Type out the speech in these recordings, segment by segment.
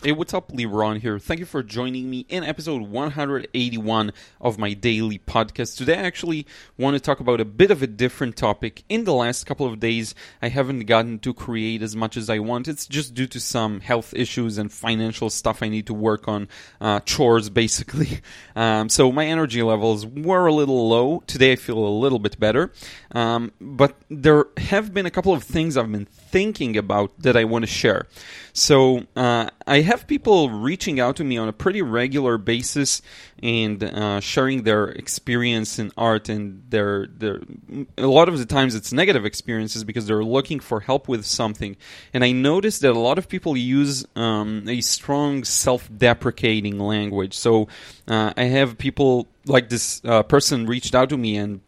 Hey, what's up, Leron here. Thank you for joining me in episode 181 of my daily podcast. Today, I actually want to talk about a bit of a different topic. In the last couple of days, I haven't gotten to create as much as I want. It's just due to some health issues and financial stuff I need to work on, uh, chores basically. Um, so my energy levels were a little low. Today, I feel a little bit better. Um, but there have been a couple of things I've been thinking about that I want to share. So uh, I have people reaching out to me on a pretty regular basis and uh, sharing their experience in art and their their a lot of the times it's negative experiences because they're looking for help with something. And I noticed that a lot of people use um, a strong self-deprecating language. So uh, I have people like this uh, person reached out to me and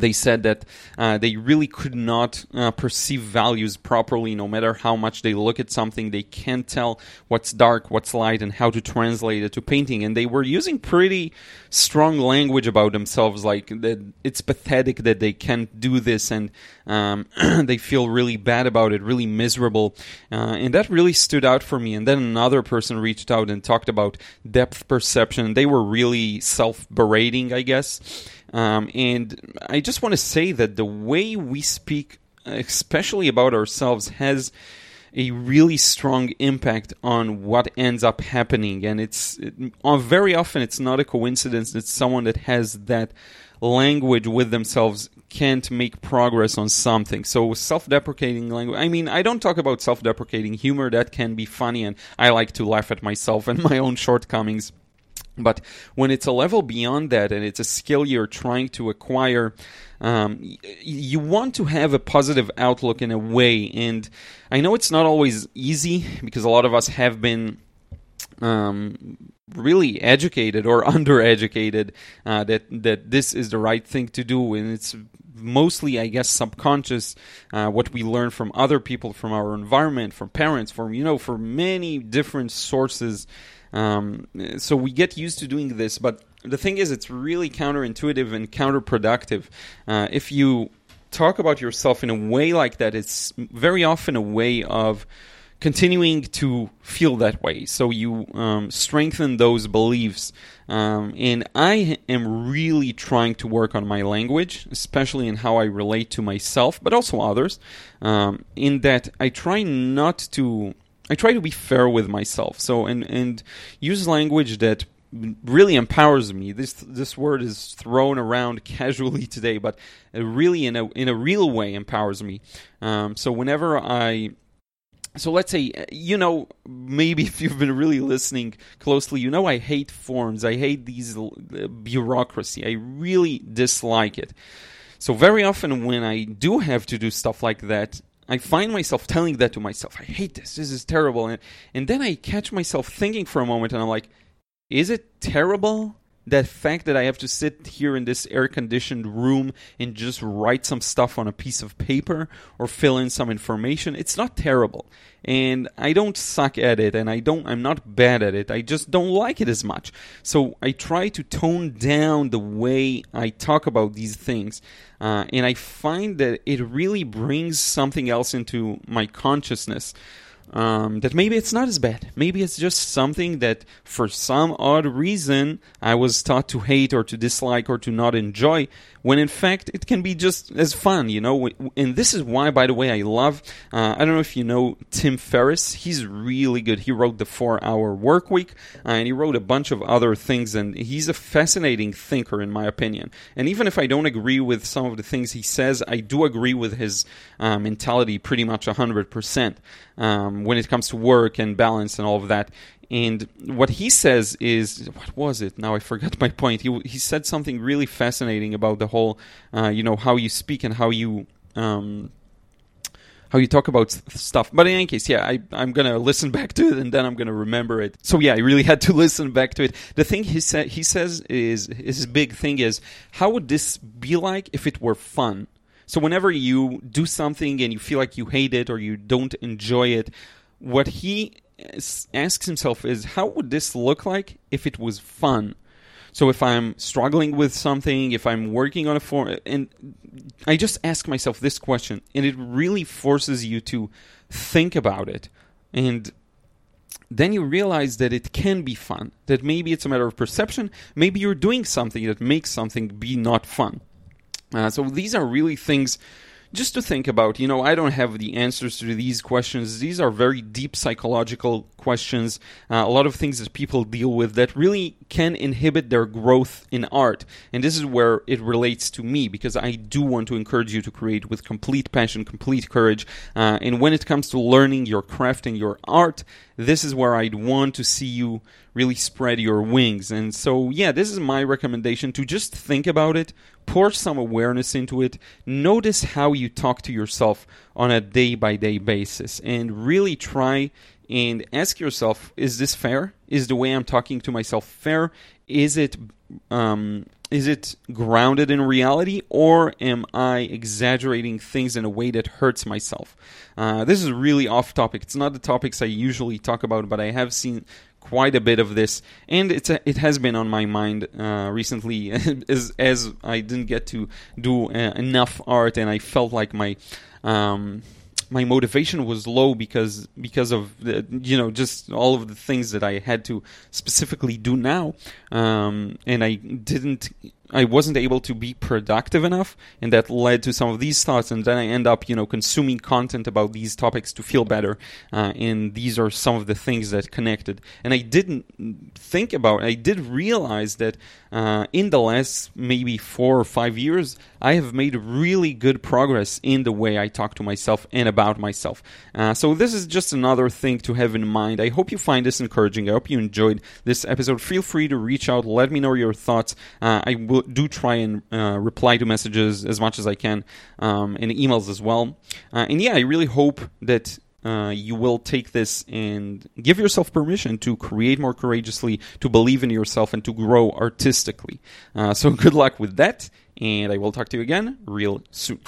they said that uh, they really could not uh, perceive values properly no matter how much they look at something. They can't tell what's dark what's light and how to translate it to painting. And they were using pretty strong language about themselves like that it's pathetic that they can't do this and um, they feel really bad about it really miserable. Uh, and that really stood out for me. And then another person reached out and talked about depth perception. They were really self-berating i guess um, and I just want to say that the way we speak, especially about ourselves, has a really strong impact on what ends up happening. And it's it, uh, very often it's not a coincidence that someone that has that language with themselves can't make progress on something. So self-deprecating language. I mean, I don't talk about self-deprecating humor. That can be funny, and I like to laugh at myself and my own shortcomings. But when it's a level beyond that and it's a skill you're trying to acquire, um, you want to have a positive outlook in a way. And I know it's not always easy because a lot of us have been um, really educated or undereducated uh, that that this is the right thing to do, and it's mostly, I guess, subconscious. Uh, what we learn from other people, from our environment, from parents, from you know, from many different sources. Um, so we get used to doing this, but the thing is, it's really counterintuitive and counterproductive. Uh, if you talk about yourself in a way like that, it's very often a way of continuing to feel that way. So you um, strengthen those beliefs. Um, and I am really trying to work on my language, especially in how I relate to myself, but also others, um, in that I try not to I try to be fair with myself. So and and use language that really empowers me. This this word is thrown around casually today, but really in a in a real way empowers me. Um, so whenever I so let's say you know maybe if you've been really listening closely you know i hate forms i hate these uh, bureaucracy i really dislike it so very often when i do have to do stuff like that I find myself telling that to myself. I hate this. This is terrible. And, and then I catch myself thinking for a moment and I'm like, is it terrible? That fact that I have to sit here in this air conditioned room and just write some stuff on a piece of paper or fill in some information, it's not terrible. And I don't suck at it and I don't I'm not bad at it. I just don't like it as much. So I try to tone down the way I talk about these things. Uh, and I find that it really brings something else into my consciousness um, that maybe it's not as bad. Maybe it's just something that, for some odd reason, I was taught to hate or to dislike or to not enjoy, when in fact it can be just as fun, you know. And this is why, by the way, I love. Uh, I don't know if you know Tim Ferriss. He's really good. He wrote the Four Hour Work Week, uh, and he wrote a bunch of other things. And he's a fascinating thinker, in my opinion. And even if I don't agree with some of the things he says, I do agree with his uh, mentality pretty much hundred percent um, when it comes to work and balance and all of that. And what he says is, what was it? Now I forgot my point. He he said something really fascinating about the whole, uh, you know, how you speak and how you. Um, how you talk about stuff. But in any case, yeah, I, I'm gonna listen back to it and then I'm gonna remember it. So yeah, I really had to listen back to it. The thing he said, he says is his big thing is how would this be like if it were fun? So whenever you do something and you feel like you hate it or you don't enjoy it, what he asks himself is how would this look like if it was fun? So if I'm struggling with something, if I'm working on a form, and I just ask myself this question, and it really forces you to think about it. And then you realize that it can be fun. That maybe it's a matter of perception. Maybe you're doing something that makes something be not fun. Uh, so these are really things just to think about. You know, I don't have the answers to these questions. These are very deep psychological questions, uh, a lot of things that people deal with that really can inhibit their growth in art. And this is where it relates to me because I do want to encourage you to create with complete passion, complete courage. Uh, and when it comes to learning your craft and your art, this is where I'd want to see you really spread your wings. And so, yeah, this is my recommendation to just think about it, pour some awareness into it, notice how you talk to yourself on a day by day basis, and really try and ask yourself is this fair? Is the way I'm talking to myself fair? Is it. Um, is it grounded in reality or am I exaggerating things in a way that hurts myself? Uh, this is really off topic. It's not the topics I usually talk about, but I have seen quite a bit of this, and it's a, it has been on my mind uh, recently as as I didn't get to do uh, enough art, and I felt like my um, my motivation was low because because of the, you know just all of the things that I had to specifically do now, um, and I didn't I wasn't able to be productive enough, and that led to some of these thoughts. And then I end up, you know, consuming content about these topics to feel better. Uh, and these are some of the things that connected. And I didn't think about. I did realize that uh, in the last maybe four or five years, I have made really good progress in the way I talk to myself and about myself. Uh, so this is just another thing to have in mind. I hope you find this encouraging. I hope you enjoyed this episode. Feel free to reach out. Let me know your thoughts. Uh, I will do try and uh, reply to messages as much as I can um, and emails as well. Uh, and yeah, I really hope that uh, you will take this and give yourself permission to create more courageously, to believe in yourself, and to grow artistically. Uh, so good luck with that, and I will talk to you again real soon.